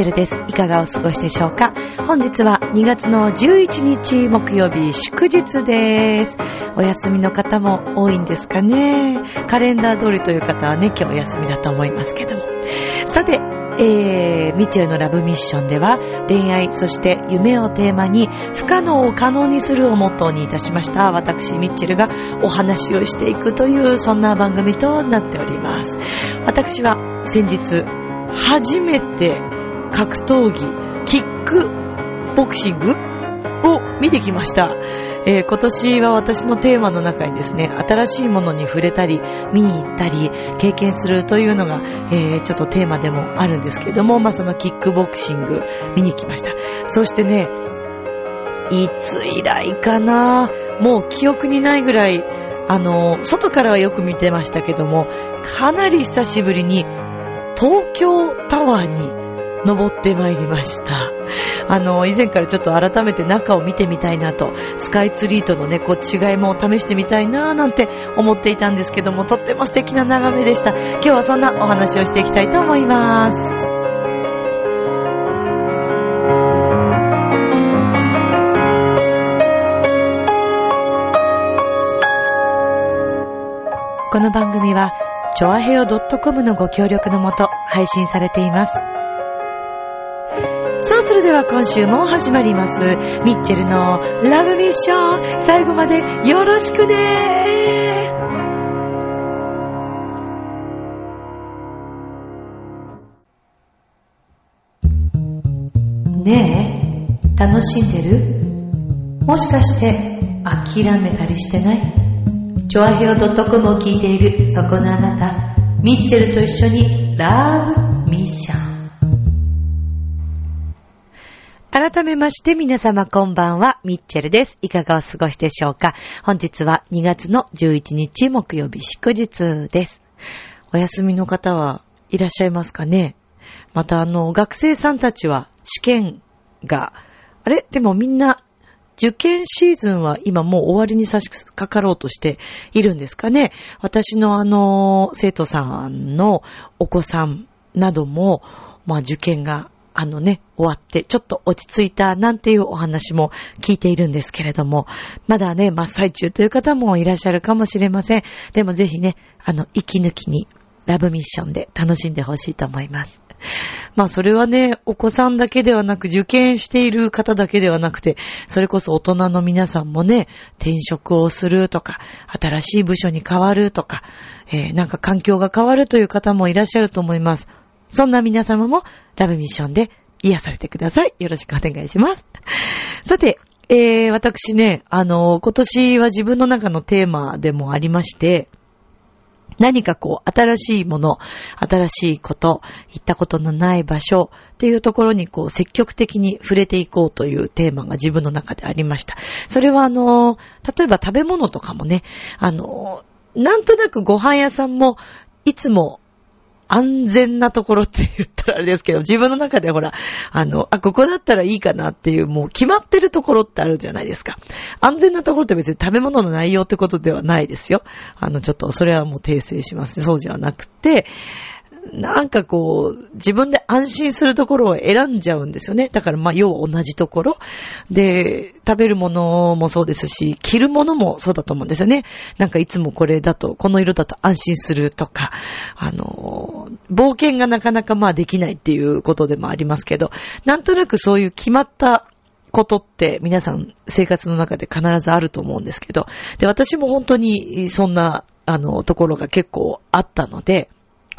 チェルです。いかがお過ごしでしょうか？本日は2月の11日木曜日祝日です。お休みの方も多いんですかね？カレンダー通りという方はね、今日お休みだと思いますけども。さて、えー、ミッチェルのラブミッションでは恋愛、そして夢をテーマに不可能を可能にするをモットーにいたしました私ミッチェルがお話をしていくというそんな番組となっております。私は先日初めて格闘技、キックボクシングを見てきました。えー今年は私のテーマの中にですね、新しいものに触れたり、見に行ったり、経験するというのが、えーちょっとテーマでもあるんですけれども、まあ、そのキックボクシング見に来ました。そしてね、いつ以来かなもう記憶にないぐらい、あの、外からはよく見てましたけども、かなり久しぶりに東京タワーに登ってまいりました。あの、以前からちょっと改めて中を見てみたいなと、スカイツリーとのね、こう違いも試してみたいななんて思っていたんですけども、とっても素敵な眺めでした。今日はそんなお話をしていきたいと思います。この番組は、ちょあへよ .com のご協力のもと配信されています。さあ、それでは今週も始まります。ミッチェルのラブミッション。最後までよろしくねねえ、楽しんでる？もしかして諦めたりしてない？チョアヘオ .com を聞いているそこのあなた、ミッチェルと一緒にラブミッション。改めまして皆様こんばんは、ミッチェルです。いかがお過ごしでしょうか？本日は2月の11日木曜日祝日です。お休みの方はいらっしゃいますかね？またあの、学生さんたちは試験が、あれ？でもみんな受験シーズンは今もう終わりに差し掛かろうとしているんですかね？私のあの、生徒さんのお子さんなども、まあ受験があのね、終わってちょっと落ち着いたなんていうお話も聞いているんですけれども、まだね、真っ最中という方もいらっしゃるかもしれません。でもぜひね、あの、息抜きにラブミッションで楽しんでほしいと思います。まあそれはね、お子さんだけではなく、受験している方だけではなくて、それこそ大人の皆さんもね、転職をするとか、新しい部署に変わるとか、えーなんか環境が変わるという方もいらっしゃると思います。そんな皆様もラブミッションで癒されてください。よろしくお願いします。さて、えー私ね、あの、今年は自分の中のテーマでもありまして、何かこう、新しいもの、新しいこと、行ったことのない場所っていうところにこう、積極的に触れていこうというテーマが自分の中でありました。それはあの、例えば食べ物とかもね、あの、なんとなくご飯屋さんも、いつも安全なところって言ったらあれですけど、自分の中でほら、あの、あ、ここだったらいいかなっていう、もう決まってるところってあるじゃないですか。安全なところって別に食べ物の内容ってことではないですよ。あの、ちょっとそれはもう訂正します。そうじゃなくて、なんかこう、自分で安心するところを選んじゃうんですよね。だからまあ、要は同じところ。で、食べるものもそうですし、着るものもそうだと思うんですよね。なんかいつもこれだと、この色だと安心するとか、あの、冒険がなかなかまあできないっていうことでもありますけど、なんとなくそういう決まったことって皆さん生活の中で必ずあると思うんですけど、で、私も本当にそんな、あの、ところが結構あったので、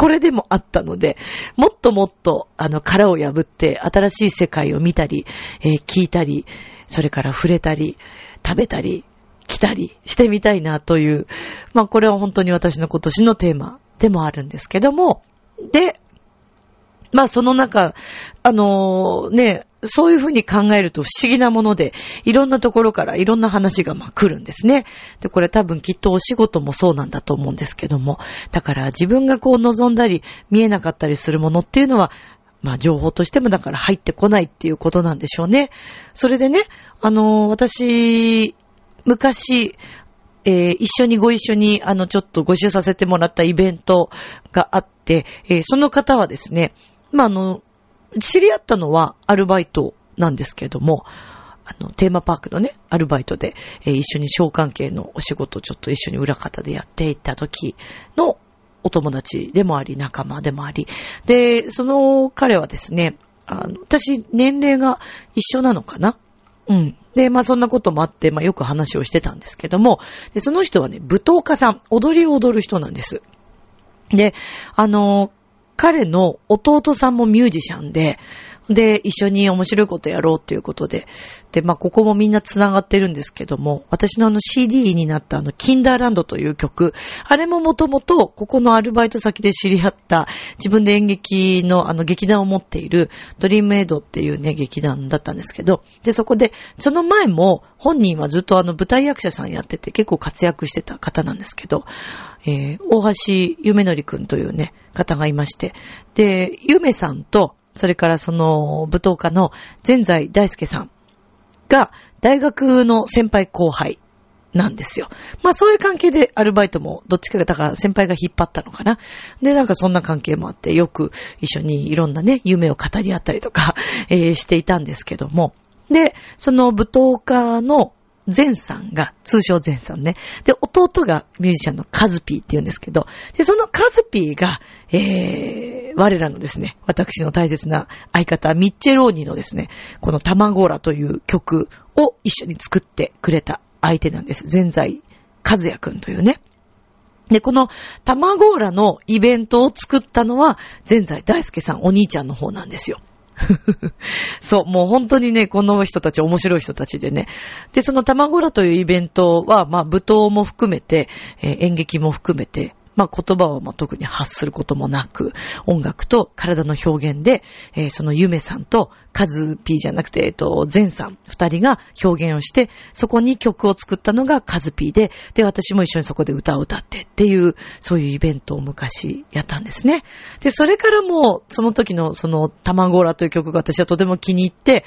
これでもあったので、もっともっと、あの、殻を破って、新しい世界を見たり、えー聞いたり、それから触れたり、食べたり、来たりしてみたいなという、まあ、これは本当に私の今年のテーマでもあるんですけども、で、まあその中、あのね、そういうふうに考えると不思議なもので、いろんなところからいろんな話がまあ来るんですね。で、これ多分きっとお仕事もそうなんだと思うんですけども、だから自分がこう望んだり見えなかったりするものっていうのは、まあ情報としてもだから入ってこないっていうことなんでしょうね。それでね、あの私、昔、えー一緒にご一緒に、あの、ちょっとご一緒させてもらったイベントがあって、えーその方はですね、まあ、あの、知り合ったのはアルバイトなんですけども、あの、テーマパークのね、アルバイトで、えー、一緒に小関係のお仕事をちょっと一緒に裏方でやっていった時のお友達でもあり、仲間でもあり。で、その彼はですね、あの、私、年齢が一緒なのかな？うん。で、まあそんなこともあって、まあよく話をしてたんですけども、で、その人はね、舞踏家さん、踊りを踊る人なんです。で、あの、彼の弟さんもミュージシャンで、で、一緒に面白いことやろうっていうことで。で、まあ、ここもみんな繋がってるんですけども、私のあの CD になったあの、キンダーランドという曲、あれももともと、ここのアルバイト先で知り合った、自分で演劇のあの、劇団を持っている、ドリームエイドっていうね、劇団だったんですけど、で、そこで、その前も、本人はずっとあの、舞台役者さんやってて、結構活躍してた方なんですけど、えー、大橋夢のりくんというね、方がいまして、で、ゆめさんと、それからその舞踏家の前在大輔さんが大学の先輩後輩なんですよ。まあそういう関係でアルバイトもどっちかがだから先輩が引っ張ったのかな。で、なんかそんな関係もあってよく一緒にいろんなね、夢を語り合ったりとか、えー、していたんですけども。で、その舞踏家の前さんが、通称前さんね。で、弟がミュージシャンのカズピーって言うんですけど、で、そのカズピーが、えー、我らのですね、私の大切な相方、ミッチェローニのですね、このタマゴーラという曲を一緒に作ってくれた相手なんです。前在和也くんというね。で、このタマゴーラのイベントを作ったのは、前在大輔さん、お兄ちゃんの方なんですよ。そう、もう本当にね、この人たち面白い人たちでね。で、その卵らというイベントは、まあ、舞踏も含めて、えー、演劇も含めて、まあ言葉はま特に発することもなく、音楽と体の表現で、えー、そのゆめさんとカズピーじゃなくて、えっと、ゼンさん二人が表現をして、そこに曲を作ったのがカズピーで、で、私も一緒にそこで歌を歌ってっていう、そういうイベントを昔やったんですね。で、それからもうその時のその、タマゴーラという曲が私はとても気に入って、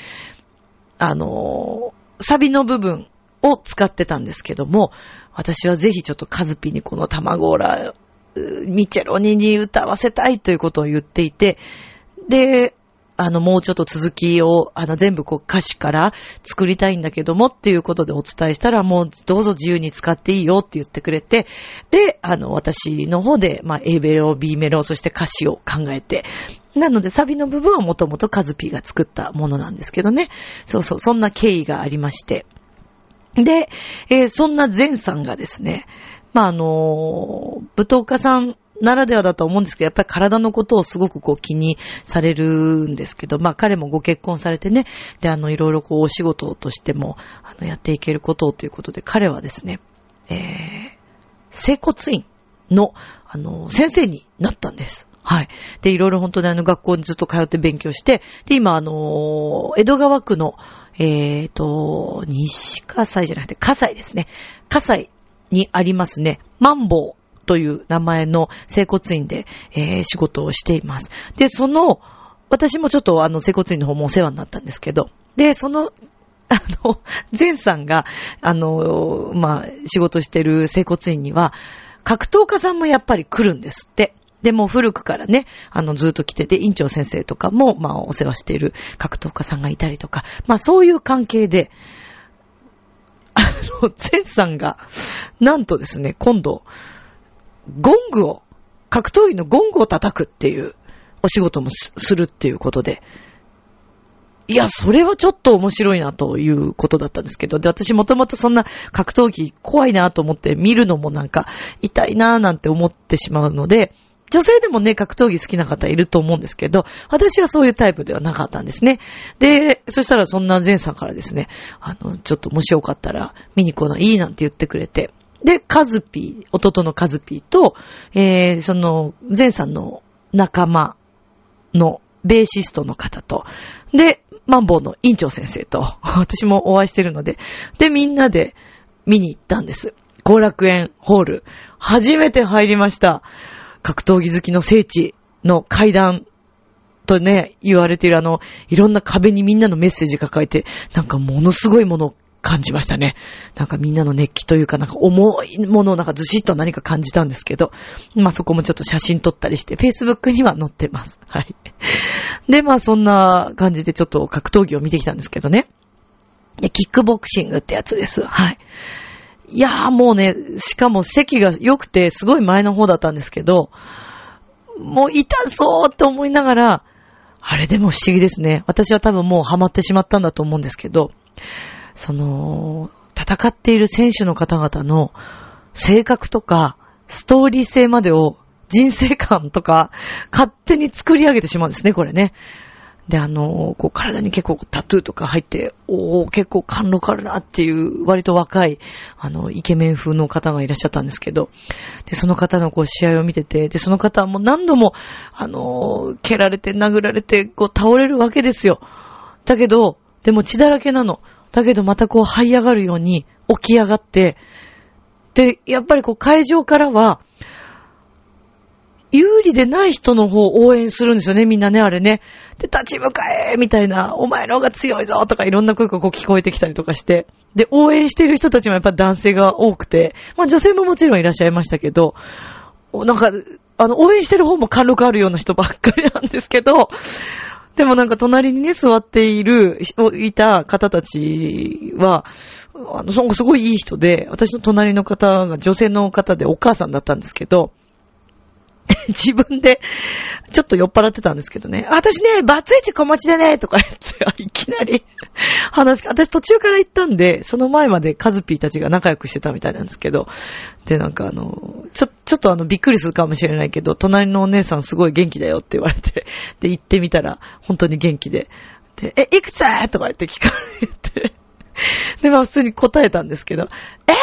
あのー、サビの部分を使ってたんですけども、私はぜひちょっとカズピにこの卵オラ、ミチェロニに歌わせたいということを言っていて、で、あの、もうちょっと続きを、あの、全部こう歌詞から作りたいんだけどもっていうことでお伝えしたら、もうどうぞ自由に使っていいよって言ってくれて、で、あの、私の方で、まあ、A メロ、B メロ、そして歌詞を考えて、なので、サビの部分はもともとカズピーが作ったものなんですけどね。そうそう、そんな経緯がありまして。で、えー、そんな前さんがですね、まあ、あのー、舞踏家さんならではだと思うんですけど、やっぱり体のことをすごくこう気にされるんですけど、まあ彼もご結婚されてね、で、あの、いろいろこうお仕事としても、あの、やっていけることをということで、彼はですね、えー、整骨院の、あの、先生になったんです。はい。で、いろいろ本当にあの学校にずっと通って勉強して、で、今あの、江戸川区の、えっ、ー、と、西葛西じゃなくて、葛西ですね。葛西にありますね、マンボウという名前の整骨院で、えー、仕事をしています。で、その、私もちょっとあの、整骨院の方もお世話になったんですけど、で、その、あの、前さんが、あの、まあ、仕事してる整骨院には、格闘家さんもやっぱり来るんですって。で、も古くからね、あの、ずっと来てて、院長先生とかも、まあ、お世話している格闘家さんがいたりとか、まあ、そういう関係で、あの、ゼンさんが、なんとですね、今度、ゴングを、格闘技のゴングを叩くっていうお仕事もするっていうことで、いや、それはちょっと面白いなということだったんですけど、で、私もともとそんな格闘技怖いなと思って見るのもなんか痛いなーなんて思ってしまうので、女性でもね、格闘技好きな方いると思うんですけど、私はそういうタイプではなかったんですね。で、そしたらそんな前さんからですね、あの、ちょっともしよかったら見に来ないいなんて言ってくれて、で、カズピー、弟のカズピーと、えー、その、前さんの仲間のベーシストの方と、で、マンボウの院長先生と、私もお会いしてるので、で、みんなで見に行ったんです。後楽園ホール。初めて入りました。格闘技好きの聖地の階段とね、言われているあの、いろんな壁にみんなのメッセージが書いて、なんかものすごいものを感じましたね。なんかみんなの熱気というか、なんか重いものをなんかずしっと何か感じたんですけど、まあそこもちょっと写真撮ったりして、Facebook には載ってます。はい。で、まあそんな感じでちょっと格闘技を見てきたんですけどね。キックボクシングってやつです。はい。いやーもうね、しかも席が良くてすごい前の方だったんですけど、もう痛そうって思いながら、あれでも不思議ですね。私は多分もうハマってしまったんだと思うんですけど、その、戦っている選手の方々の性格とか、ストーリー性までを人生観とか、勝手に作り上げてしまうんですね、これね。で、あの、こう体に結構タトゥーとか入って、おお結構貫禄あるなっていう割と若い、あの、イケメン風の方がいらっしゃったんですけど、で、その方のこう試合を見てて、で、その方はもう何度も、あの、蹴られて殴られて、こう倒れるわけですよ。だけど、でも血だらけなの。だけどまたこう這い上がるように起き上がって、で、やっぱりこう会場からは、有利でない人の方を応援するんですよね、みんなね、あれね。で、立ち向かえみたいな、お前の方が強いぞとかいろんな声がこう聞こえてきたりとかして。で、応援してる人たちもやっぱ男性が多くて、まあ女性ももちろんいらっしゃいましたけど、なんか、あの、応援してる方も貫禄あるような人ばっかりなんですけど、でもなんか隣にね、座っている、いた方たちは、あの、すごいいい人で、私の隣の方が女性の方でお母さんだったんですけど、自分で、ちょっと酔っ払ってたんですけどね。私ね、バツイチ子持ちでね、とか言って、いきなり 話、私途中から行ったんで、その前までカズピーたちが仲良くしてたみたいなんですけど、で、なんかあの、ちょ、ちょっとあの、びっくりするかもしれないけど、隣のお姉さんすごい元気だよって言われて、で、行ってみたら、本当に元気で、で、え、いくつ？とか言って聞かれて、で、まあ普通に答えたんですけど、えー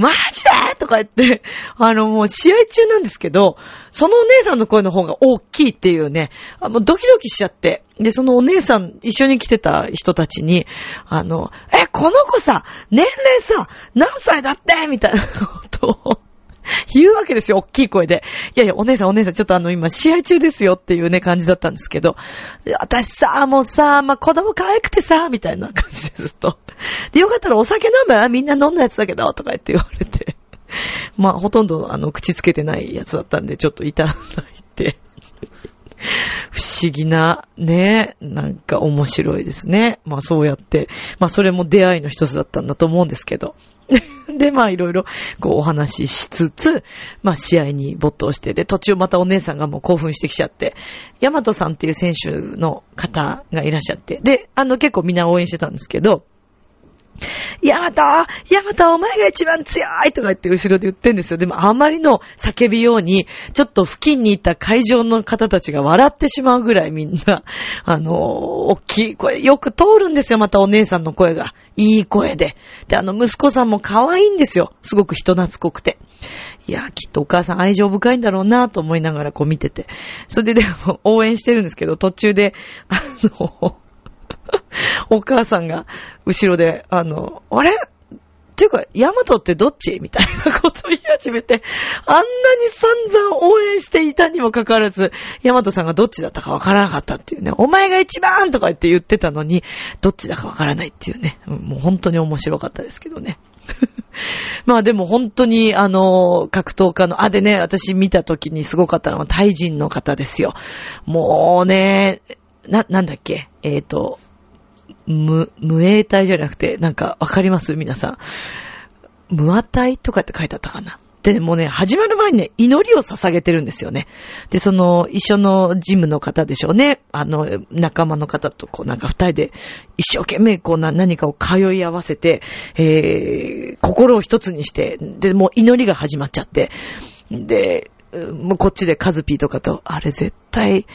マジで？とか言って、あの、もう試合中なんですけど、そのお姉さんの声の方が大きいっていうね、もうドキドキしちゃって。で、そのお姉さん、一緒に来てた人たちに、あの、え、この子さ、年齢さ、何歳だって？みたいなことを 言うわけですよ、大きい声で。いやいや、お姉さんお姉さん、ちょっとあの、今、試合中ですよっていうね、感じだったんですけど、私さ、もうさ、まあ、子供可愛くてさ、みたいな感じでずっと。で、よかったらお酒飲む？みんな飲んだやつだけど、とか言って言われて。まあ、ほとんど、あの、口つけてないやつだったんで、ちょっといただいて。不思議な、ね、なんか面白いですね。まあそうやって、まあそれも出会いの一つだったんだと思うんですけど。で、まあいろいろこうお話ししつつ、まあ試合に没頭して、で、途中またお姉さんがもう興奮してきちゃって、ヤマトさんっていう選手の方がいらっしゃって、で、あの結構みんな応援してたんですけど、ヤマトヤマトお前が一番強いとか言って後ろで言ってんですよ。でもあまりの叫びように、ちょっと付近にいた会場の方たちが笑ってしまうぐらいみんな、あのー、大きい声、よく通るんですよ、またお姉さんの声が。いい声で。で、あの息子さんも可愛いんですよ。すごく人懐っこくて。いや、きっとお母さん愛情深いんだろうなと思いながらこう見てて。それででも 応援してるんですけど、途中で、あの、お母さんが後ろで、あの、あれ？っていうか、ヤマトってどっち？みたいなことを言い始めて、あんなに散々応援していたにもかかわらず、ヤマトさんがどっちだったかわからなかったっていうね、お前が一番とか言って言ってたのに、どっちだかわからないっていうね、もう本当に面白かったですけどね。まあでも本当にあの、格闘家の、あ、でね、私見た時にすごかったのはタイ人の方ですよ。もうね、な、なんだっけ？えっ、ー、と、無、無栄体じゃなくて、なんかわかります？皆さん。無和体とかって書いてあったかな？で、もうね、始まる前にね、祈りを捧げてるんですよね。で、その、一緒のジムの方でしょうね。あの、仲間の方と、こう、なんか二人で、一生懸命、こうな、何かを通い合わせて、えー、心を一つにして、で、もう祈りが始まっちゃって、で、もうこっちでカズピーとかと、あれ絶対、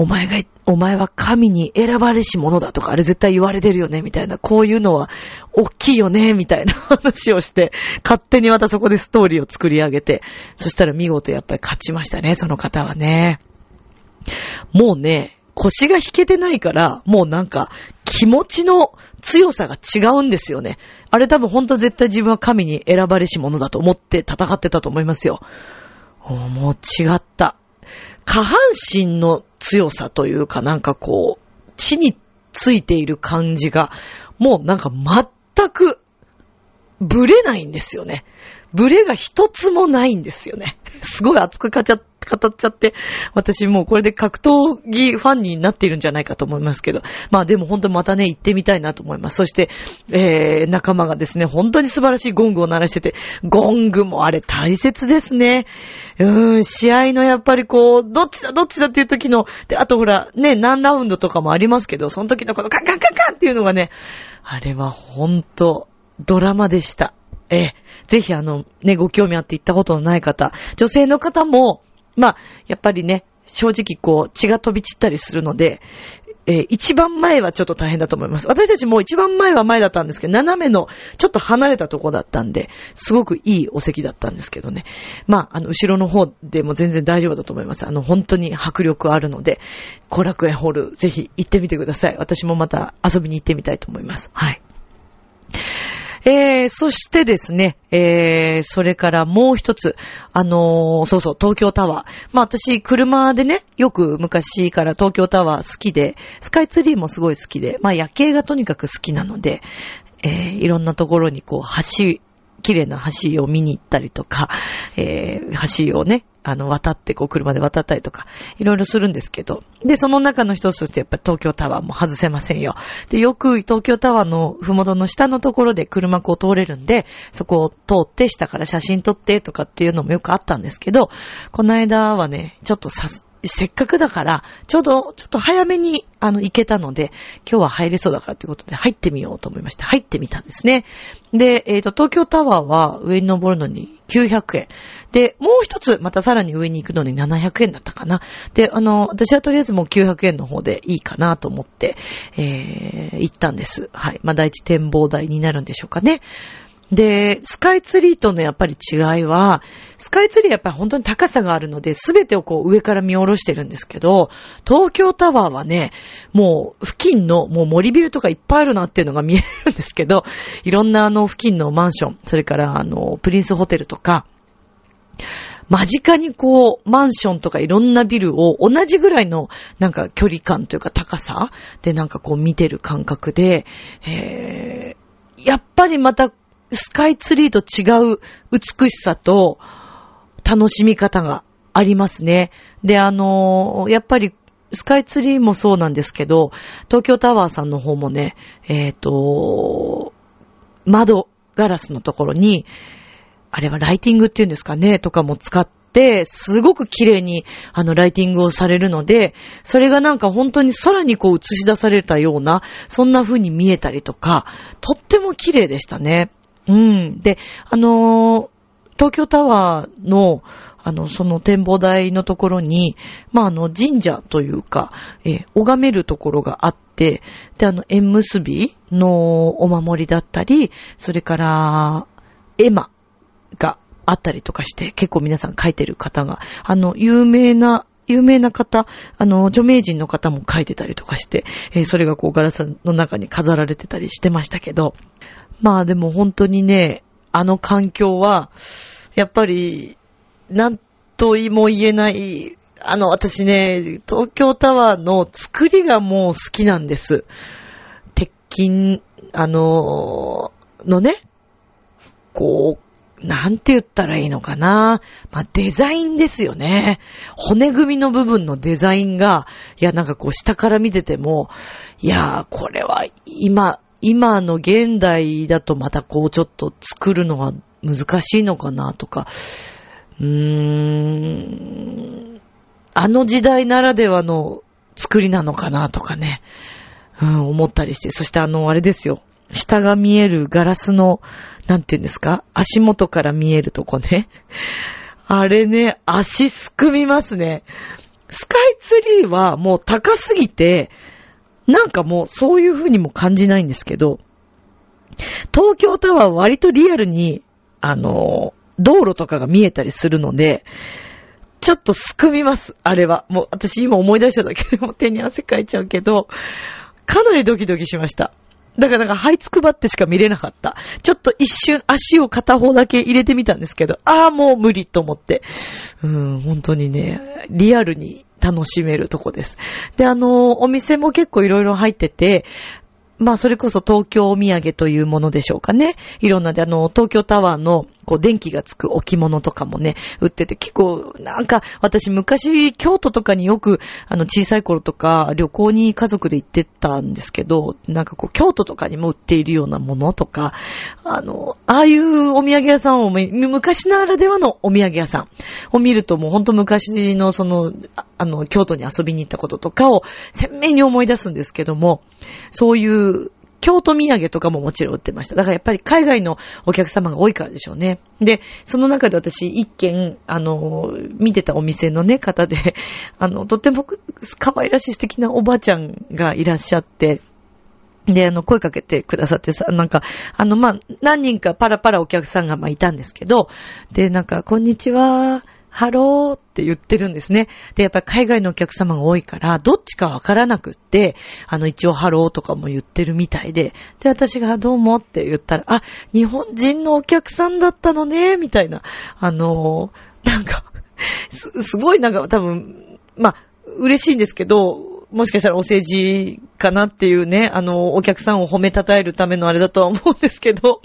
お前が、お前は神に選ばれし者だとか、あれ絶対言われてるよね、みたいな、こういうのは、大きいよね、みたいな 話をして、勝手にまたそこでストーリーを作り上げて、そしたら見事やっぱり勝ちましたね、その方はね。もうね、腰が引けてないから、もうなんか、気持ちの強さが違うんですよね。あれ多分ほんと絶対自分は神に選ばれし者だと思って戦ってたと思いますよ。もう違った。下半身の強さというかなんかこう、地についている感じが、もうなんか全く、ぶれないんですよね。ブレが一つもないんですよね。すごい熱く語っちゃって、私もうこれで格闘技ファンになっているんじゃないかと思いますけど。まあでも本当またね、行ってみたいなと思います。そして、えー、仲間がですね、本当に素晴らしいゴングを鳴らしてて、ゴングもあれ大切ですね。うーん、試合のやっぱりこう、どっちだどっちだっていう時の、で、あとほら、ね、何ラウンドとかもありますけど、その時のこのカンカンカンカンっていうのがね、あれは本当ドラマでした。ええ、ぜひあの、ね、ご興味あって行ったことのない方、女性の方も、まあ、やっぱりね、正直こう、血が飛び散ったりするので、えー、一番前はちょっと大変だと思います。私たちも一番前は前だったんですけど、斜めのちょっと離れたとこだったんで、すごくいいお席だったんですけどね。まあ、あの、後ろの方でも全然大丈夫だと思います。あの、本当に迫力あるので、後楽園ホール、ぜひ行ってみてください。私もまた遊びに行ってみたいと思います。はい。えー、そしてですね、えー、それからもう一つ、あのー、そうそう、東京タワー。まあ私、車でね、よく昔から東京タワー好きで、スカイツリーもすごい好きで、まあ夜景がとにかく好きなので、えー、いろんなところにこう、橋綺麗な橋を見に行ったりとか、えー、橋をね、あの、渡ってこう車で渡ったりとか、いろいろするんですけど。で、その中の一つとしてやっぱり東京タワーも外せませんよ。で、よく東京タワーのふもとの下のところで車こう通れるんで、そこを通って下から写真撮ってとかっていうのもよくあったんですけど、この間はね、ちょっとさす、せっかくだから、ちょうど、ちょっと早めに、あの、行けたので、今日は入れそうだからということで、入ってみようと思いまして、入ってみたんですね。で、えっ、ー、と、東京タワーは上に登るのに900円。で、もう一つ、またさらに上に行くのに700円だったかな。で、あの、私はとりあえずもう900円の方でいいかなと思って、えー、行ったんです。はい。まあ、第一展望台になるんでしょうかね。で、スカイツリーとのやっぱり違いは、スカイツリーやっぱり本当に高さがあるので、すべてをこう上から見下ろしてるんですけど、東京タワーはね、もう付近のもう森ビルとかいっぱいあるなっていうのが見えるんですけど、いろんなあの付近のマンション、それからあの、プリンスホテルとか、間近にこう、マンションとかいろんなビルを同じぐらいのなんか距離感というか高さでなんかこう見てる感覚で、えー、やっぱりまたスカイツリーと違う美しさと楽しみ方がありますね。で、あのー、やっぱりスカイツリーもそうなんですけど、東京タワーさんの方もね、えっ、ー、と、窓ガラスのところに、あれはライティングっていうんですかね、とかも使って、すごく綺麗に、あの、ライティングをされるので、それがなんか本当に空にこう映し出されたような、そんな風に見えたりとか、とっても綺麗でしたね。うん。で、あのー、東京タワーの、あの、その展望台のところに、まあ、あの、神社というか、えー、拝めるところがあって、で、あの、縁結びのお守りだったり、それから、絵馬があったりとかして、結構皆さん書いてる方が、あの、有名な有名な方、あの、著名人の方も書いてたりとかして、えー、それがこうガラスの中に飾られてたりしてましたけど、まあでも本当にね、あの環境は、やっぱり、なんとも言えない、あの、私ね、東京タワーの作りがもう好きなんです。鉄筋、あの、のね、こう、なんて言ったらいいのかな。まあ、デザインですよね。骨組みの部分のデザインが、いや、なんかこう下から見てても、いや、これは今、今の現代だとまたこうちょっと作るのは難しいのかなとか、うーん、あの時代ならではの作りなのかなとかね、うん、思ったりして、そしてあの、あれですよ。下が見えるガラスのなんて言うんですか？足元から見えるとこね。あれね、足すくみますね。スカイツリーはもう高すぎて、なんかもうそういう風にも感じないんですけど、東京タワーは割とリアルに、あの、道路とかが見えたりするので、ちょっとすくみます、あれは。もう私今思い出しただけでも手に汗かいちゃうけど、かなりドキドキしました。だからなんか、這いつくばってしか見れなかった。ちょっと一瞬足を片方だけ入れてみたんですけど、ああ、もう無理と思って。うん、本当にね、リアルに楽しめるとこです。で、あの、お店も結構いろいろ入ってて、まあ、それこそ東京お土産というものでしょうかね。いろんなで、あの、東京タワーの、こう、電気がつく置物とかもね、売ってて、結構、なんか、私昔、京都とかによく、あの、小さい頃とか、旅行に家族で行ってたんですけど、なんかこう、京都とかにも売っているようなものとか、あの、ああいうお土産屋さんを、昔ならではのお土産屋さんを見ると、もうほんと昔のその、あの、京都に遊びに行ったこととかを鮮明に思い出すんですけども、そういう京都土産とかももちろん売ってました。だからやっぱり海外のお客様が多いからでしょうね。で、その中で私一軒、あの、見てたお店のね、方で、あの、とっても可愛らしい素敵なおばあちゃんがいらっしゃって、で、あの、声かけてくださってさ、なんか、あの、まあ、何人かパラパラお客さんが、ま、いたんですけど、で、なんか、こんにちは、ハローって言ってるんですね。で、やっぱり海外のお客様が多いから、どっちかわからなくって、あの、一応ハローとかも言ってるみたいで、で、私がどうもって言ったら、あ、日本人のお客さんだったのね、みたいな、あのなんかす、すごいなんか多分、まあ、嬉しいんですけど、もしかしたらお世辞かなっていうね、あの、お客さんを褒めたたえるためのあれだとは思うんですけど、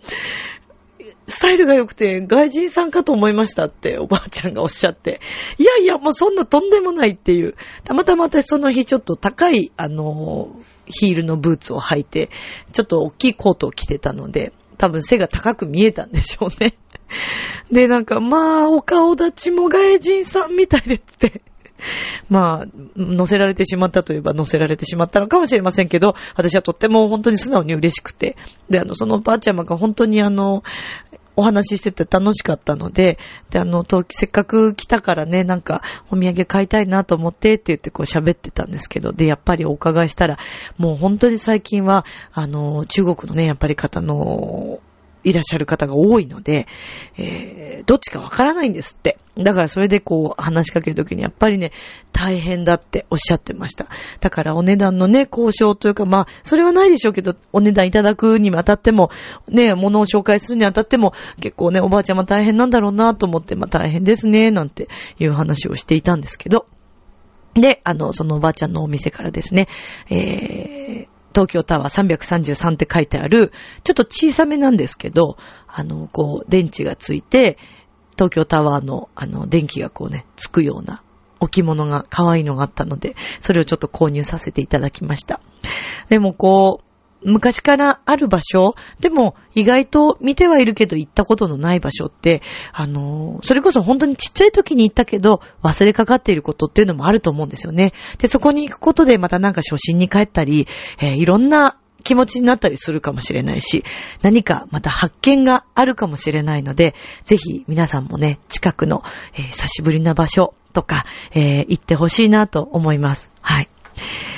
スタイルが良くて外人さんかと思いましたっておばあちゃんがおっしゃって。いやいや、もうそんなとんでもないっていう。たまたま私その日ちょっと高い、あの、ヒールのブーツを履いて、ちょっと大きいコートを着てたので、多分背が高く見えたんでしょうね。で、なんか、まあ、お顔立ちも外人さんみたいでって。まあ、乗せられてしまったといえば乗せられてしまったのかもしれませんけど、私はとっても本当に素直に嬉しくて、で、あの、そのおばあちゃまが本当にあの、お話ししてて楽しかったので、で、あの、せっかく来たからね、なんか、お土産買いたいなと思ってって言ってこう喋ってたんですけど、で、やっぱりお伺いしたら、もう本当に最近は、あの、中国のね、やっぱり方の、いらっしゃる方が多いので、えー、どっちかわからないんですって。だからそれでこう話しかけるときにやっぱりね、大変だっておっしゃってました。だからお値段のね、交渉というかまあ、それはないでしょうけど、お値段いただくにあたっても、ね、物を紹介するにあたっても、結構ね、おばあちゃんは大変なんだろうなと思って、まあ大変ですね、なんていう話をしていたんですけど、で、あの、そのおばあちゃんのお店からですね、えー、東京タワー333って書いてある、ちょっと小さめなんですけど、あの、こう、電池がついて、東京タワーの、あの、電気がこうね、つくような置物が可愛いのがあったので、それをちょっと購入させていただきました。でもこう、昔からある場所、でも意外と見てはいるけど行ったことのない場所って、あのそれこそ本当にちっちゃい時に行ったけど忘れかかっていることっていうのもあると思うんですよね。で、そこに行くことでまたなんか初心に帰ったり、えー、いろんな気持ちになったりするかもしれないし、何かまた発見があるかもしれないので、ぜひ皆さんもね、近くの、えー、久しぶりな場所とか、えー、行ってほしいなと思います。はい。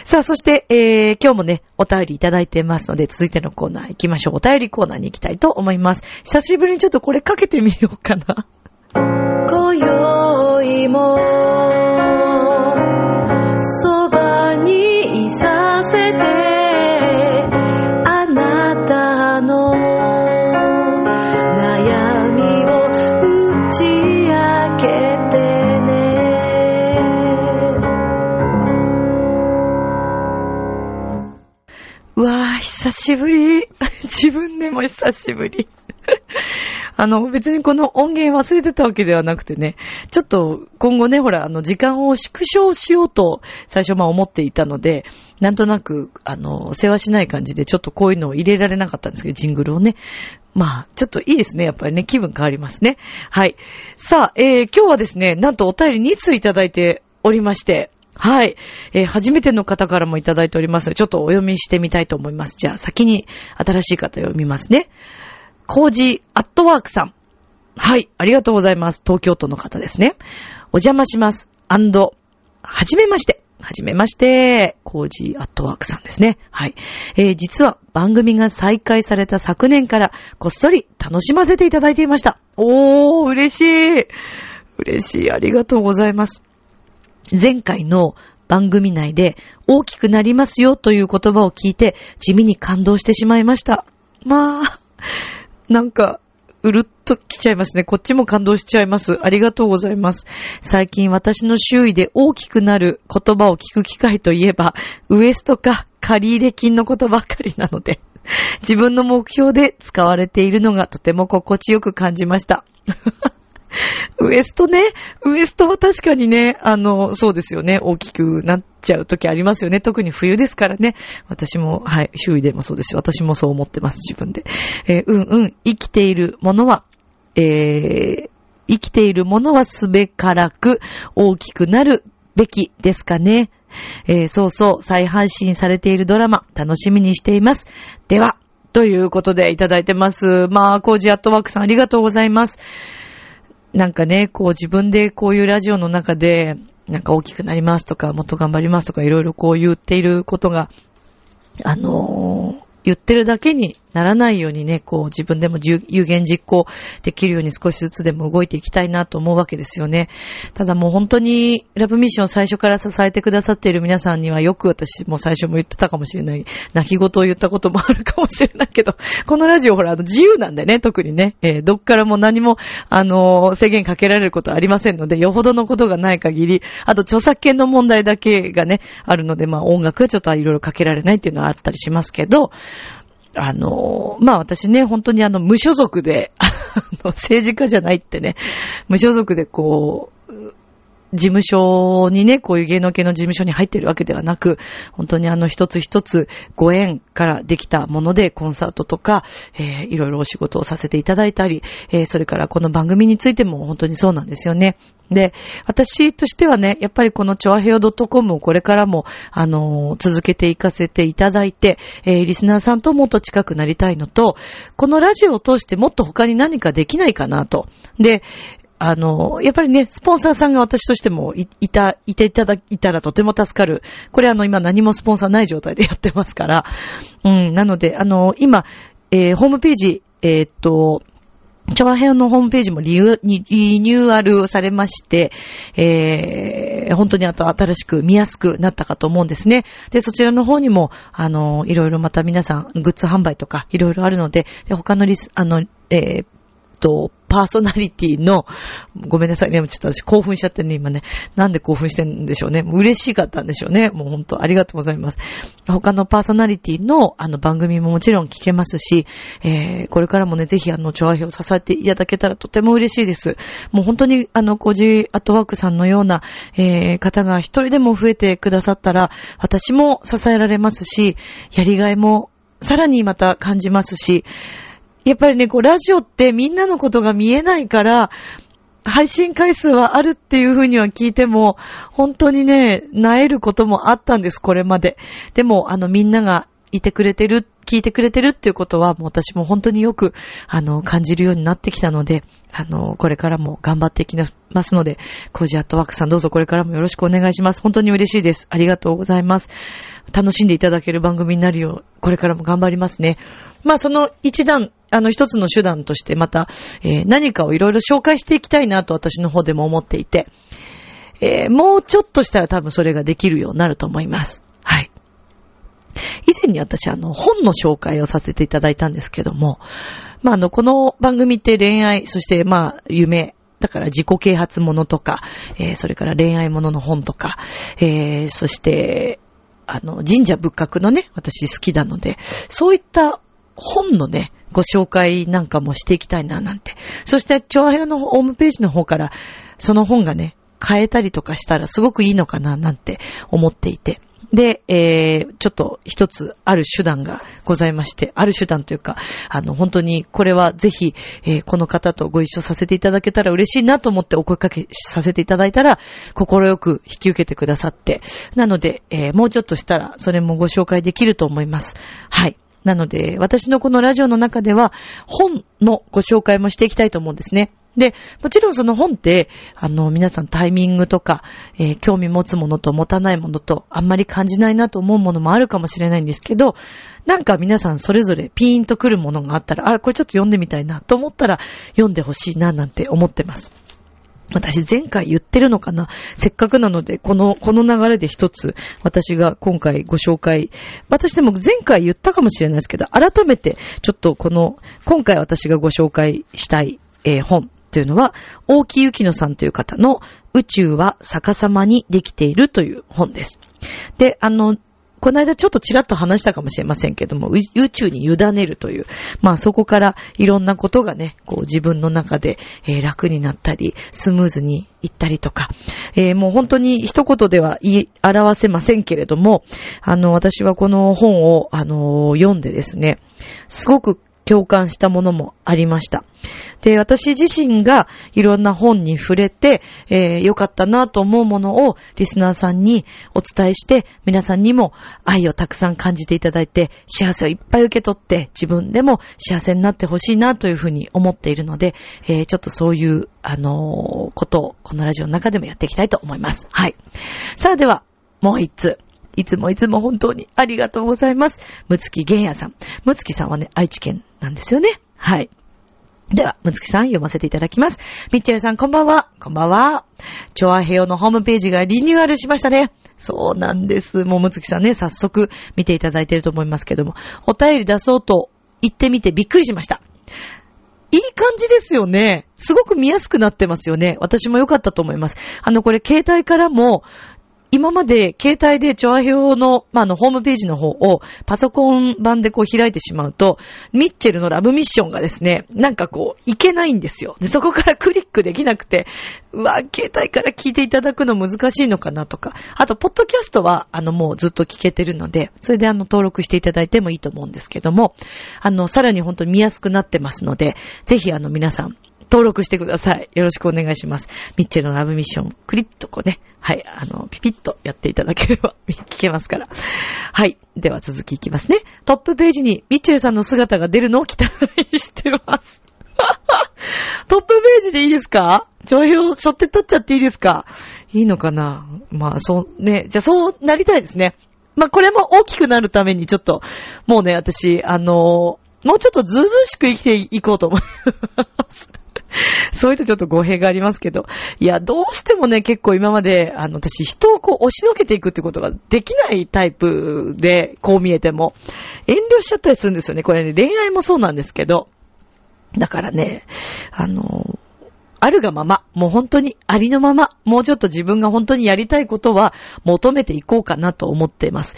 さあ、そして、えー、今日もね、お便りいただいてますので、続いてのコーナー行きましょう。お便りコーナーに行きたいと思います。久しぶりにちょっとこれかけてみようかな。今宵も、久しぶり。自分でも久しぶり。あの、別にこの音源忘れてたわけではなくてね、ちょっと今後ね、ほら、あの、時間を縮小しようと最初まあ思っていたので、なんとなく、あの、世話しない感じでちょっとこういうのを入れられなかったんですけど、ジングルをね。まあ、ちょっといいですね。やっぱりね、気分変わりますね。はい。さあ、えー、今日はですね、なんとお便り2通いただいておりまして、はい。えー、初めての方からもいただいております、ちょっとお読みしてみたいと思います。じゃあ、先に新しい方読みますね。コージアットワークさん。はい。ありがとうございます。東京都の方ですね。お邪魔します。アンド、はじめまして。はじめまして。コージアットワークさんですね。はい。えー、実は番組が再開された昨年からこっそり楽しませていただいていました。おー、嬉しい。嬉しい。ありがとうございます。前回の番組内で大きくなりますよという言葉を聞いて地味に感動してしまいました。まあ、なんか、うるっと来ちゃいますね。こっちも感動しちゃいます。ありがとうございます。最近私の周囲で大きくなる言葉を聞く機会といえば、ウエストか借入れ金のことばかりなので、自分の目標で使われているのがとても心地よく感じました。ウエストね。ウエストは確かにね、あの、そうですよね。大きくなっちゃう時ありますよね。特に冬ですからね。私も、はい、周囲でもそうですし、私もそう思ってます、自分で。えー、うんうん、生きているものは、えー、生きているものはすべからく大きくなるべきですかね。えー、そうそう、再配信されているドラマ、楽しみにしています。では、ということでいただいてます。まあ、コージアットワークさんありがとうございます。なんかね、こう自分でこういうラジオの中で、なんか大きくなりますとか、もっと頑張りますとか、いろいろこう言っていることが、あのー、言ってるだけにならないようにね、こう自分でも有言実行できるように少しずつでも動いていきたいなと思うわけですよね。ただもう本当にラブミッションを最初から支えてくださっている皆さんにはよく私も最初も言ってたかもしれない。泣き言を言ったこともあるかもしれないけど、このラジオほらあの自由なんでね、特にね、えー、どっからも何もあの、制限かけられることはありませんので、よほどのことがない限り、あと著作権の問題だけがね、あるので、まあ音楽はちょっといろいろかけられないっていうのはあったりしますけど、あの、まあ私ね、本当にあの、無所属で、政治家じゃないってね、無所属でこう、事務所にね、こういう芸能系の事務所に入ってるわけではなく、本当にあの一つ一つご縁からできたものでコンサートとか、えー、いろいろお仕事をさせていただいたり、えー、それからこの番組についても本当にそうなんですよね。で、私としてはね、やっぱりこのチョアヘオ .com をこれからも、あのー、続けていかせていただいて、えー、リスナーさんともっと近くなりたいのと、このラジオを通してもっと他に何かできないかなと。で、あの、やっぱりね、スポンサーさんが私としてもいいた、いていただいたらとても助かる。これあの、今何もスポンサーない状態でやってますから。うん、なので、あの、今、えー、ホームページ、えー、っと、チョアヘオのホームページもリニューアルされまして、えー、本当にあと新しく見やすくなったかと思うんですね。で、そちらの方にも、あの、いろいろまた皆さん、グッズ販売とか、いろいろあるので、で他のリス、あの、えー、と、パーソナリティの、ごめんなさいね、ちょっと私興奮しちゃってね、今ね。なんで興奮してるんでしょうね。嬉しかったんでしょうね。もう本当ありがとうございます。他のパーソナリティの、あの番組ももちろん聞けますし、えー、これからもね、ぜひあの、調和表を支えていただけたらとても嬉しいです。もう本当に、あの、コジアットワークさんのような、えー、方が一人でも増えてくださったら、私も支えられますし、やりがいもさらにまた感じますし、やっぱりね、こう、ラジオってみんなのことが見えないから、配信回数はあるっていうふうには聞いても、本当にね、萎えることもあったんです、これまで。でも、あの、みんながいてくれてる、聞いてくれてるっていうことは、もう私も本当によく、あの、感じるようになってきたので、あの、これからも頑張っていきますので、コージアットワークさんどうぞこれからもよろしくお願いします。本当に嬉しいです。ありがとうございます。楽しんでいただける番組になるよう、これからも頑張りますね。まあ、その一段、あの一つの手段としてまた、えー、何かをいろいろ紹介していきたいなと私の方でも思っていて、えー、もうちょっとしたら多分それができるようになると思います。はい。以前に私あの本の紹介をさせていただいたんですけども、まああのこの番組って恋愛、そしてまあ夢、だから自己啓発ものとか、えー、それから恋愛ものの本とか、えー、そして、あの、神社仏閣のね、私好きなので、そういった本のね、ご紹介なんかもしていきたいななんて。そして、調和のホームページの方から、その本がね、変えたりとかしたらすごくいいのかななんて思っていて。で、えー、ちょっと一つある手段がございまして、ある手段というか、あの、本当にこれはぜひ、えー、この方とご一緒させていただけたら嬉しいなと思ってお声かけさせていただいたら、心よく引き受けてくださって、なので、えー、もうちょっとしたらそれもご紹介できると思います。はい。なので、私のこのラジオの中では、本のご紹介もしていきたいと思うんですね。で、もちろんその本って、あの、皆さんタイミングとか、えー、興味持つものと持たないものと、あんまり感じないなと思うものもあるかもしれないんですけど、なんか皆さんそれぞれピーンとくるものがあったら、あ、これちょっと読んでみたいなと思ったら、読んでほしいななんて思ってます。私前回言ってるのかな？せっかくなので、この、この流れで一つ、私が今回ご紹介、私でも前回言ったかもしれないですけど、改めて、ちょっとこの、今回私がご紹介したい、えー、本というのは、大木ゆきのさんという方の宇宙は逆さまにできているという本です。で、あの、この間ちょっとちらっと話したかもしれませんけども、宇宙に委ねるという、まあそこからいろんなことがね、こう自分の中で、えー、楽になったり、スムーズにいったりとか、えー、もう本当に一言では言い表せませんけれども、あの、私はこの本を、あのー、読んでですね、すごく共感したものもありました。で、私自身がいろんな本に触れて、えー、良かったなと思うものをリスナーさんにお伝えして、皆さんにも愛をたくさん感じていただいて、幸せをいっぱい受け取って、自分でも幸せになってほしいなというふうに思っているので、えー、ちょっとそういう、あのー、ことをこのラジオの中でもやっていきたいと思います。はい。さあでは、もう一つ。いつもいつも本当にありがとうございます。むつきげんやさん。むつきさんはね、愛知県なんですよね。はい。では、むつきさん読ませていただきます。ミッチェルさん、こんばんは。こんばんは。チョアヘヨのホームページがリニューアルしましたね。そうなんです。もうむつきさんね、早速見ていただいていると思いますけども、お便り出そうと言ってみてびっくりしました。いい感じですよね。すごく見やすくなってますよね。私も良かったと思います。あの、これ、携帯からも、今まで携帯でチョア表の、まあ、の、ホームページの方をパソコン版でこう開いてしまうと、ミッチェルのラブミッションがですね、なんかこう、いけないんですよ。で、そこからクリックできなくて、うわ、携帯から聞いていただくの難しいのかなとか。あと、ポッドキャストは、あの、もうずっと聞けてるので、それであの、登録していただいてもいいと思うんですけども、あの、さらに本当に見やすくなってますので、ぜひあの、皆さん、登録してください。よろしくお願いします。ミッチェルのラブミッション、クリッとこうね、はい、あの、ピピッとやっていただければ 聞けますから。はい。では続きいきますね。トップページにミッチェルさんの姿が出るのを期待してます。トップページでいいですか？長編を背負って立っちゃっていいですか？いいのかな？まあ、そう、ね。じゃあそうなりたいですね。まあ、これも大きくなるためにちょっと、もうね、私、あのー、もうちょっとずうずうしく生きていこうと思います。そういうとちょっと語弊がありますけど。いや、どうしてもね、結構今まで、あの、私、人をこう押しのけていくってことができないタイプで、こう見えても。遠慮しちゃったりするんですよね。これね、恋愛もそうなんですけど。だからね、あの、あるがまま、もう本当にありのまま、もうちょっと自分が本当にやりたいことは求めていこうかなと思っています。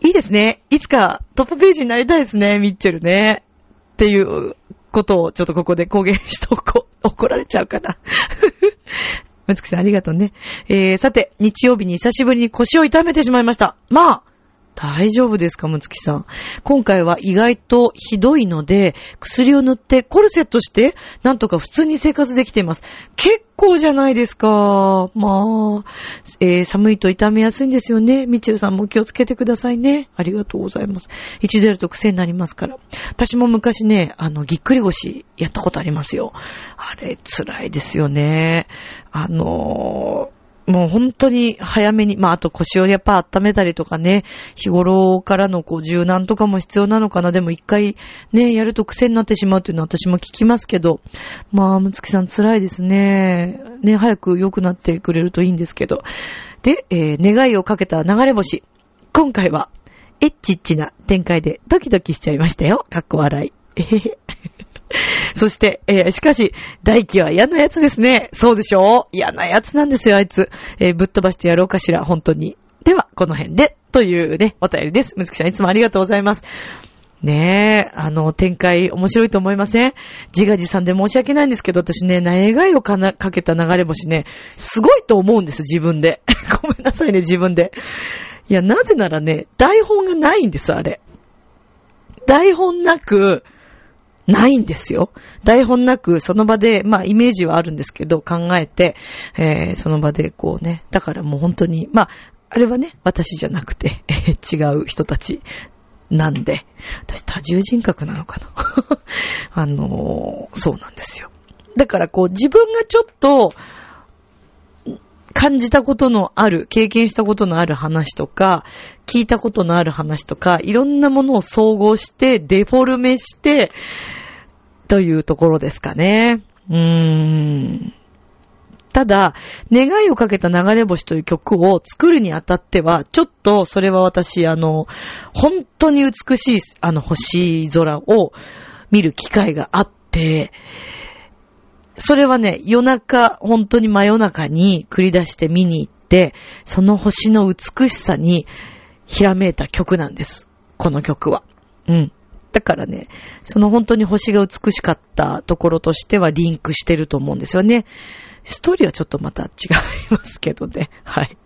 いいですね。いつかトップページになりたいですね、ミッチェルね。っていうことをちょっとここで公言しとこう。怒られちゃうかな。むつきさんありがとうね。えー、さて、日曜日に久しぶりに腰を痛めてしまいました。まあ、大丈夫ですか、むつきさん。今回は意外とひどいので、薬を塗ってコルセットして、なんとか普通に生活できています。結構じゃないですか。まあ、えー、寒いと痛めやすいんですよね。ミチェルさんも気をつけてくださいね。ありがとうございます。一度やると癖になりますから。私も昔ね、あの、ぎっくり腰やったことありますよ。あれ、辛いですよね。あのーもう本当に早めに、まああと腰をやっぱ温めたりとかね、日頃からのこう柔軟とかも必要なのかな。でも一回ね、やると癖になってしまうっていうのは私も聞きますけど、まあ、むつきさん辛いですね。ね、早く良くなってくれるといいんですけど。で、えー、願いをかけた流れ星。今回は、エッチッチな展開でドキドキしちゃいましたよ。かっこ笑い。えへへ。そして、えー、しかし、大輝は嫌なやつですね。そうでしょう嫌なやつなんですよ、あいつ。えー、ぶっ飛ばしてやろうかしら、本当に。では、この辺で、というね、お便りです。むつきさん、いつもありがとうございます。ねえ、あの、展開面白いと思いません？自画自賛で申し訳ないんですけど、私ね、願いをかな、かけた流れ星ね、すごいと思うんです、自分で。ごめんなさいね、自分で。いや、なぜならね、台本がないんです、あれ。台本なく、ないんですよ。台本なく、その場で、まあ、イメージはあるんですけど、考えて、えー、その場でこうね、だからもう本当に、まあ、あれはね、私じゃなくて、違う人たちなんで、私多重人格なのかな あのー、そうなんですよ。だからこう、自分がちょっと、感じたことのある、経験したことのある話とか、聞いたことのある話とか、いろんなものを総合して、デフォルメして、というところですかね。うーん。ただ、願いをかけた流れ星という曲を作るにあたっては、ちょっとそれは私、あの、本当に美しい、あの、星空を見る機会があって、それはね、夜中、本当に真夜中に繰り出して見に行って、その星の美しさにひらめいた曲なんです。この曲は。うん。だからね、その本当に星が美しかったところとしてはリンクしてると思うんですよね。ストーリーはちょっとまた違いますけどね。はい。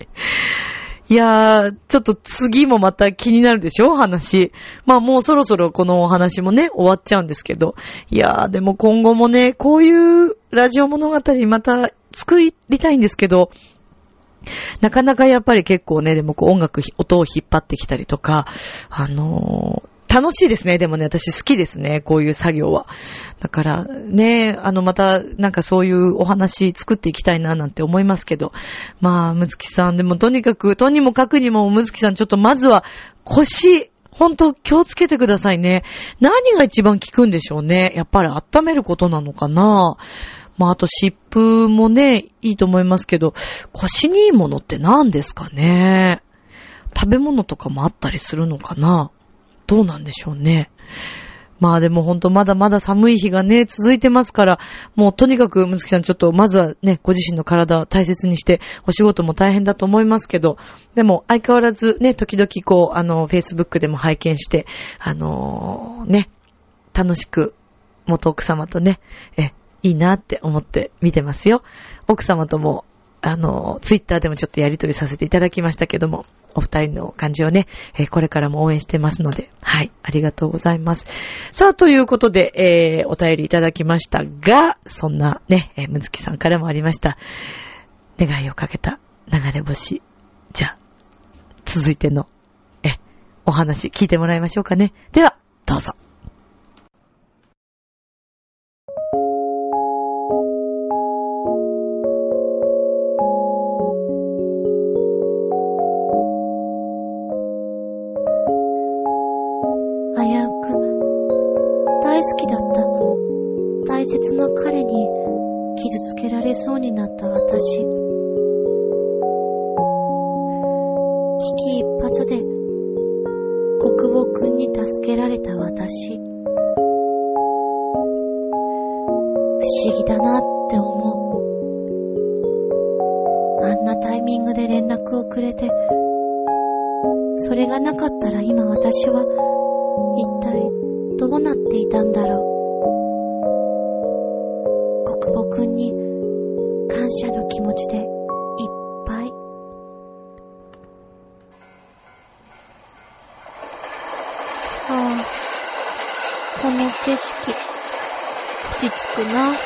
いやー、ちょっと次もまた気になるでしょ？話。まあもうそろそろこのお話もね、終わっちゃうんですけど。いやー、でも今後もね、こういうラジオ物語また作りたいんですけど、なかなかやっぱり結構ね、でもこう音楽、音を引っ張ってきたりとか、あのー楽しいですね。でもね、私好きですね。こういう作業は。だからね、あの、また、なんかそういうお話作っていきたいななんて思いますけど。まあ、むつきさん、でもとにかく、とにもかくにもむつきさん、ちょっとまずは腰、ほんと気をつけてくださいね。何が一番効くんでしょうね。やっぱり温めることなのかな。まあ、あと湿布もね、いいと思いますけど、腰にいいものって何ですかね。食べ物とかもあったりするのかな。どうなんでしょうね。まあでもほんとまだまだ寒い日がね、続いてますから、もうとにかく、むつきさんちょっとまずはね、ご自身の体を大切にして、お仕事も大変だと思いますけど、でも相変わらずね、時々こう、あの、Facebook でも拝見して、あのー、ね、楽しく、元奥様とね、え、いいなって思って見てますよ。奥様ともあの、ツイッターでもちょっとやりとりさせていただきましたけども、お二人の感じをね、えー、これからも応援してますので、はい、ありがとうございます。さあ、ということで、えー、お便りいただきましたが、そんなね、えー、むずきさんからもありました、願いをかけた流れ星。じゃあ、続いての、え、お話聞いてもらいましょうかね。では、どうぞ。好きだった大切な彼に傷つけられそうになった私。危機一髪で国母くんに助けられた私。不思議だなって思う。あんなタイミングで連絡をくれて、それがなかったら今私は一体どうなっていたんだろう。国母くんに感謝の気持ちでいっぱい。ああ、この景色、落ち着くな。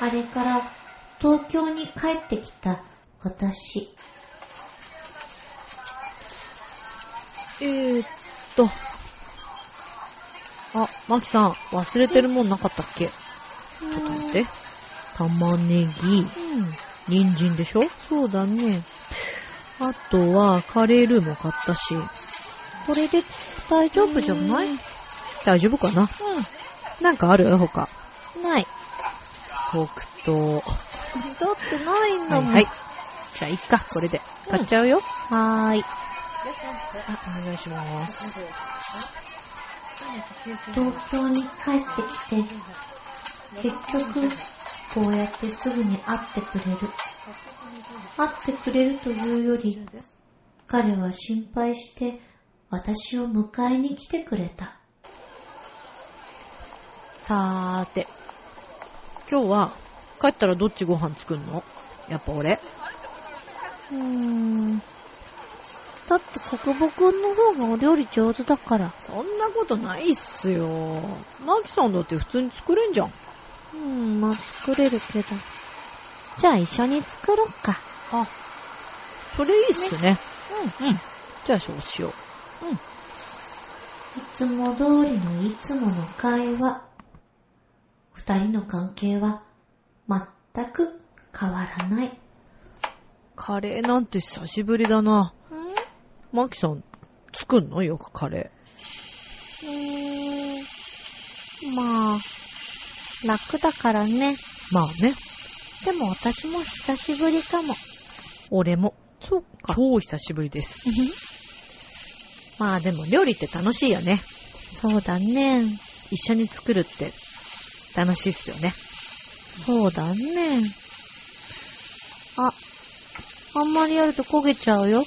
あれから東京に帰ってきた私。えー、っと。あ、マキさん、忘れてるもんなかったっけ？ちょっと待って。玉ねぎ、うん、人参でしょ？そうだね。あとは、カレールーも買ったし。これで大丈夫じゃない？大丈夫かな？うん。なんかある？他。ない。即答。だってないんだもん。はい、はい。じゃあ、いっか、これで。買っちゃうよ。うん、はーい。あ、お願いします。東京に帰ってきて、結局、こうやってすぐに会ってくれる。会ってくれるというより、彼は心配して私を迎えに来てくれた。さーて、今日は帰ったらどっちご飯作るの？やっぱ俺うーん。だって国母くんの方がお料理上手だから。そんなことないっすよ。なきさんだって普通に作れんじゃん。うん、まあ作れるけど。じゃあ一緒に作ろっか。あ、それいいっすね。ねうん、うん。じゃあそうしよう。うん。いつも通りのいつもの会話。二人の関係は全く変わらない。カレーなんて久しぶりだな。んマキさん、作んの？よくカレー。うーん。まあ、楽だからね。まあね。でも私も久しぶりかも。俺も。そうか。超久しぶりです。まあでも料理って楽しいよね。そうだね。一緒に作るって楽しいっすよね。そうだね。あ、あんまりやると焦げちゃうよ。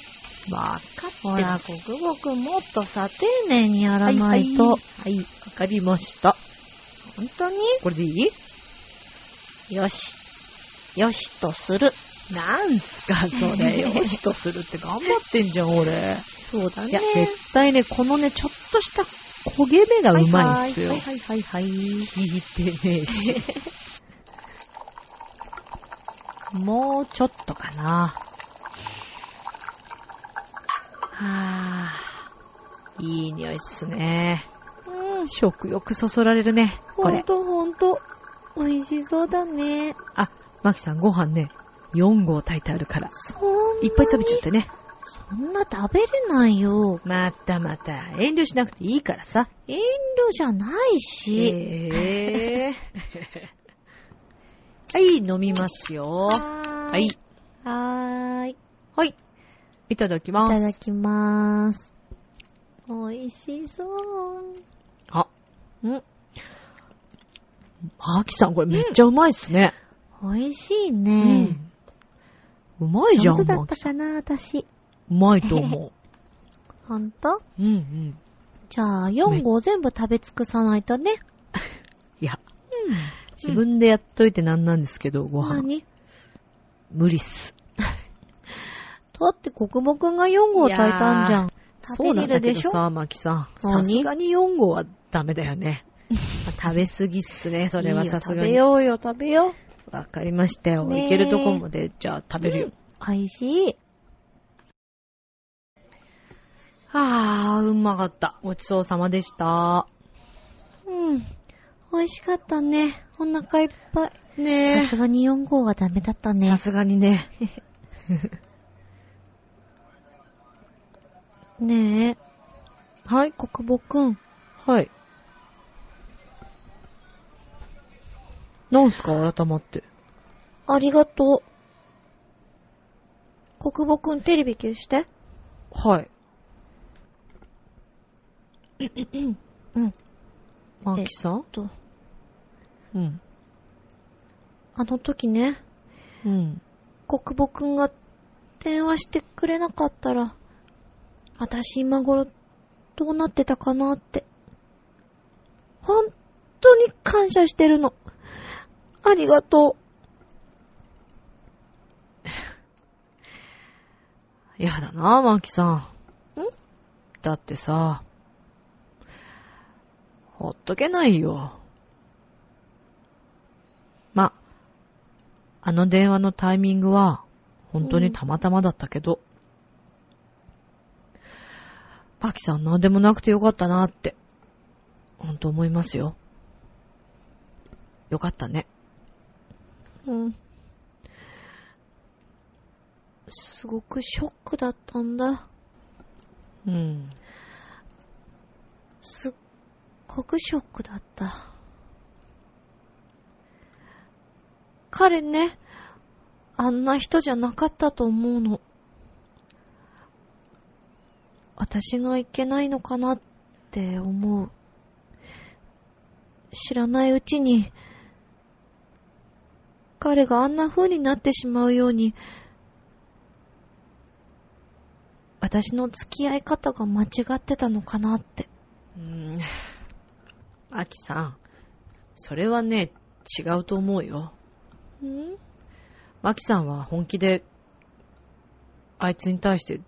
わかほら、国語くんもっとさ、丁寧にやらないと。はい、はいわかりました。本当に？これでいい？よし。よしとする。なんすか、それ。よしとするって頑張ってんじゃん、俺。そうだね。いや、絶対ね、このね、ちょっとした焦げ目がうまいんすよ。はいはいはいはい。聞いてねえし。もうちょっとかな。はぁ、いい匂いっすね。うん。食欲そそられるね、これ。ほんとほんと。美味しそうだね。あ、マキさんご飯ね、4合炊いてあるから。そんなに？いっぱい食べちゃってね。そんな食べれないよ。またまた、遠慮しなくていいからさ。遠慮じゃないし。えー はい、飲みますよ。ははい。はーい。はい。いただきいます。ただきまーす。美味しそう。あ、んあきさん、これめっちゃうまいっすね。美味しいうん。ね。うまいじゃん、上手だっ。たかな、私。うまいと思ほんとう。うんうん。じゃあ、4合全部食べ尽くさないとね。いや、自分でやっといてなんなんですけど、ご飯。何？無理っす。だって国母くんが4合炊いたんじゃん。そうなんだけど食べれるでしょ？さ、マキさん。何？さすがに4合はダメだよね。食べ過ぎっすね、それはさすがに。食べようよ、食べよう。わかりましたよ。いけるとこまで、じゃあ食べるよ。美味しい。あー、うまかった。ごちそうさまでした。うん。美味しかったね。お腹いっぱい。さねすがに4合はダメだったねさ。すがにね。ねえ。はい。国母くん。はい。なんすか改まって。ありがとう。国母くんテレビ消して。はい。うん。マキさん？と、うん。あの時ね、うん。国母くんが電話してくれなかったら、私今頃どうなってたかなって。本当に感謝してるの。ありがと やだな、マキさん。ん？だってさ、ほっとけないよ。ま、あの電話のタイミングは、本当にたまたまだったけど、マキさんなんでもなくてよかったなって、本当思いますよ。よかったね。う。うん。すごくショックだったんだ。うん。すっごくショックだった。彼ね、あんな人じゃなかったと思うの。私がいけないのかなって思う。知らないうちに、彼があんな風になってしまうように、私の付き合い方が間違ってたのかなって。うーん。アキさん、それはね、違うと思うよ。ん？マキさんは本気で、あいつに対して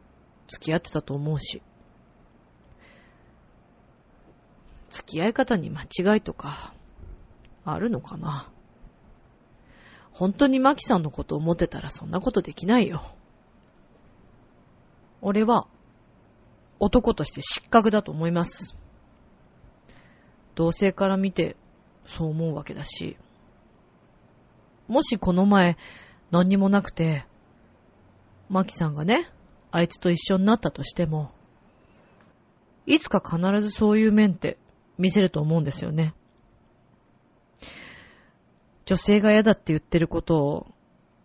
付き合ってたと思うし。付き合い方に間違いとか、あるのかな本当にマキさんのこと思ってたらそんなことできないよ。俺は、男として失格だと思います。同性から見て、そう思うわけだし。もしこの前、何にもなくて、マキさんがね、あいつと一緒になったとしても、いつか必ずそういう面って見せると思うんですよね。女性が嫌だって言ってることを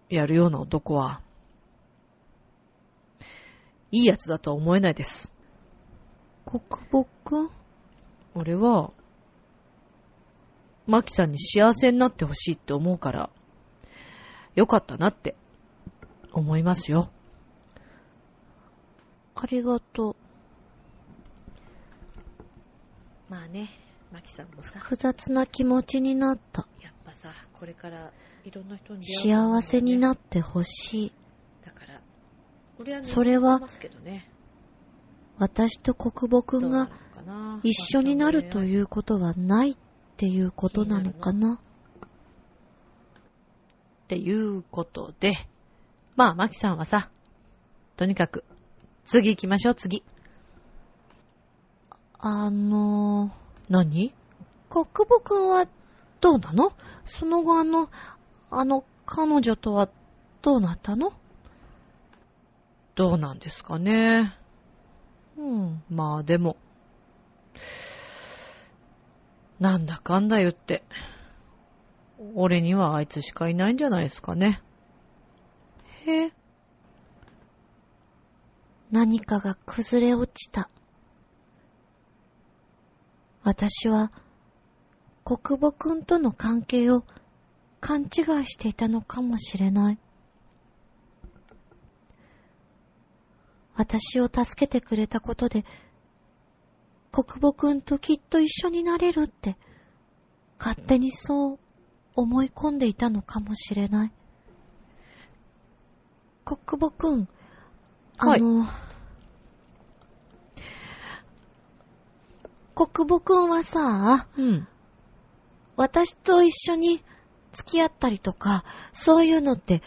やるような男は、いいやつだとは思えないです。国母くん俺は、マキさんに幸せになってほしいって思うから、よかったなって思いますよ。ありがとう。まあね、マキさんもさ、複雑な気持ちになった。やっぱさ、これからいろんな人に出会う幸せになっってほしい。だから、俺はねそれは思いますけどね私と国母くんがどうなのかな？一緒になるとう。いうことはないっていうことなのかな？っていうことで、まあ、マキさんはさ、とにかく、次行きましょう、次。あの何？ー、国母くんはどうなの？その後あの、あの彼女とはどうなったの？どうなんですかね。うん。まあでも、なんだかんだ言って、俺にはあいつしかいないんじゃないですかね。へえ。何かが崩れ落ちた。私は、国母くんとの関係を勘違いしていたのかもしれない。私を助けてくれたことで、国母くんときっと一緒になれるって、勝手にそう思い込んでいたのかもしれない。国母くん、あの、国母くんはさ、うん。私と一緒に付き合ったりとか、そういうのって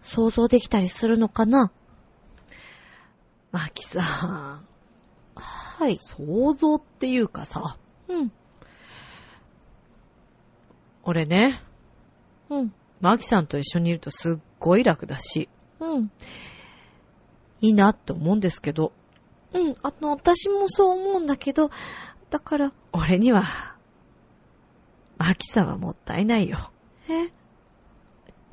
想像できたりするのかな？マキさん、はい。想像っていうかさ、うん、俺ね、うん、マキさんと一緒にいるとすっごい楽だし、うん、いいなって思うんですけど、うん。あの、私もそう思うんだけど、だから、俺には、マキさんはもったいないよ。え？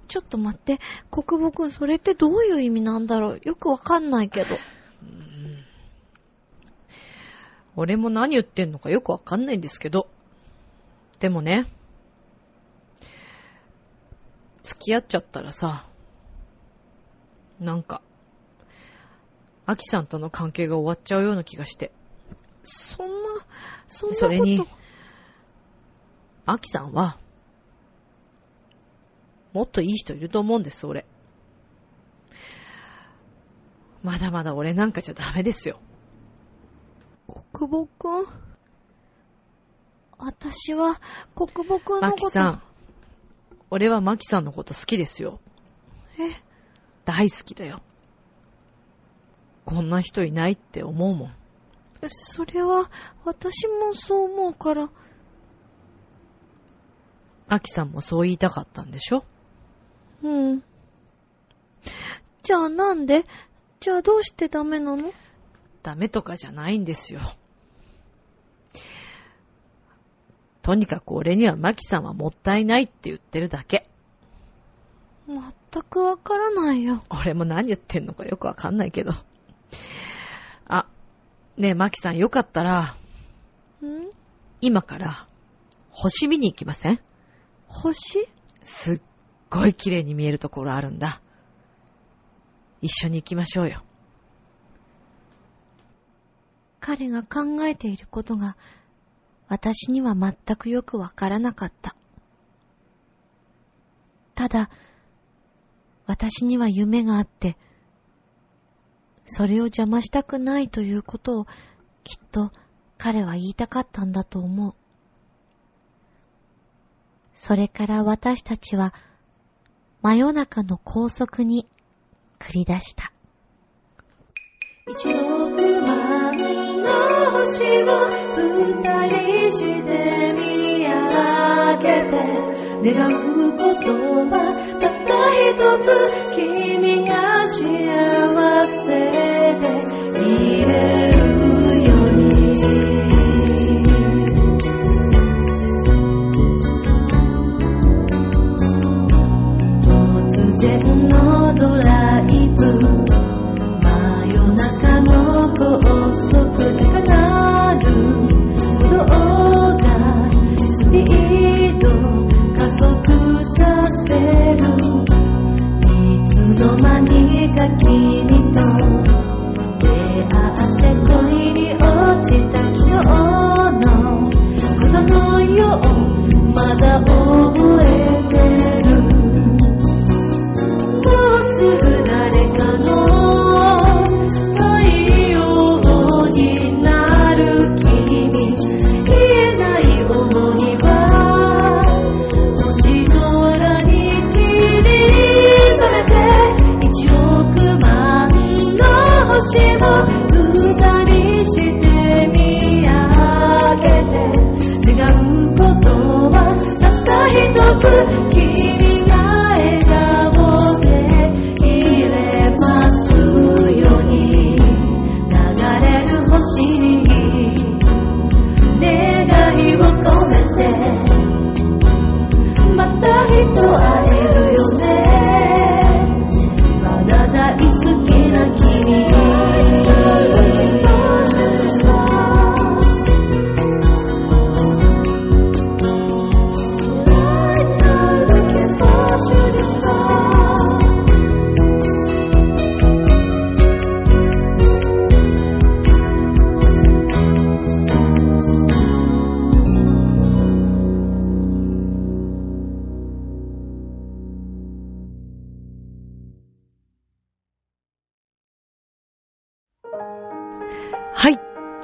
ちょっと待って、国母くん、それってどういう意味なんだろう？よくわかんないけど。俺も何言ってんのかよくわかんないんですけど。でもね、付き合っちゃったらさ、なんか、アキさんとの関係が終わっちゃうような気がして。そんな、そんなこと。それにアキさんは、もっといい人いると思うんです、俺。まだまだ俺なんかじゃダメですよ。国母くん私は、国母くんのマこと。キさん。俺はマキさんのこと好きですよ。え？大好きだよ。こんな人いないって思うもん。それは、私もそう思うから。アキさんもそう言いたかったんでしょ？うん。じゃあなんで？じゃあどうしてダメなの？ダメとかじゃないんですよ。とにかく俺にはマキさんはもったいないって言ってるだけ。全くわからないよ。俺も何言ってんのかよくわかんないけど。あ、ねえマキさんよかったら、ん？今から星見に行きません？星？すっごい綺麗に見えるところあるんだ。一緒に行きましょうよ。彼が考えていることが、私には全くよくわからなかった。ただ、私には夢があって、それを邪魔したくないということをきっと彼は言いたかったんだと思う。それから私たちは真夜中の高速に繰り出した。星を二人して見上げて願うことはたった一つ君が幸せでいれるように。突然のドラいつの間にか君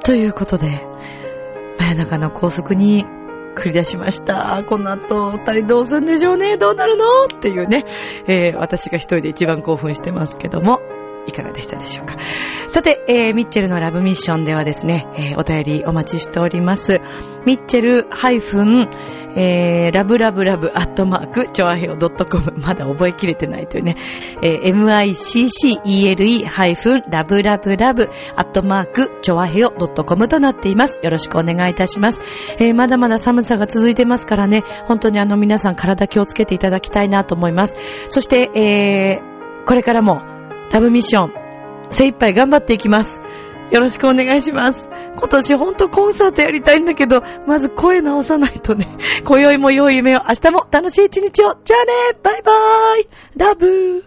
ということで、真夜中の高速に繰り出しました。この後、二人どうするんでしょうね。どうなるの？っていうね、えー私が一人で一番興奮してますけども、いかがでしたでしょうか。さて、えーミッチェルのラブミッションではですね、えーお便りお待ちしております。ミッチェルハイフン、えー、ラブラブラブアットマーク、チョアヘオ .com、まだ覚えきれてないというね、えー miccele ハイフン、ラブラブラブアットマーク、チョアヘオ .com となっています。よろしくお願いいたします。えーまだまだ寒さが続いてますからね、本当にあの皆さん体気をつけていただきたいなと思います。そして、えー、これからも、ラブミッション、精一杯頑張っていきます。よろしくお願いします。今年ほんとコンサートやりたいんだけど、まず声直さないとね。今宵も良い夢を、明日も楽しい一日を。じゃあねバイバーイラブ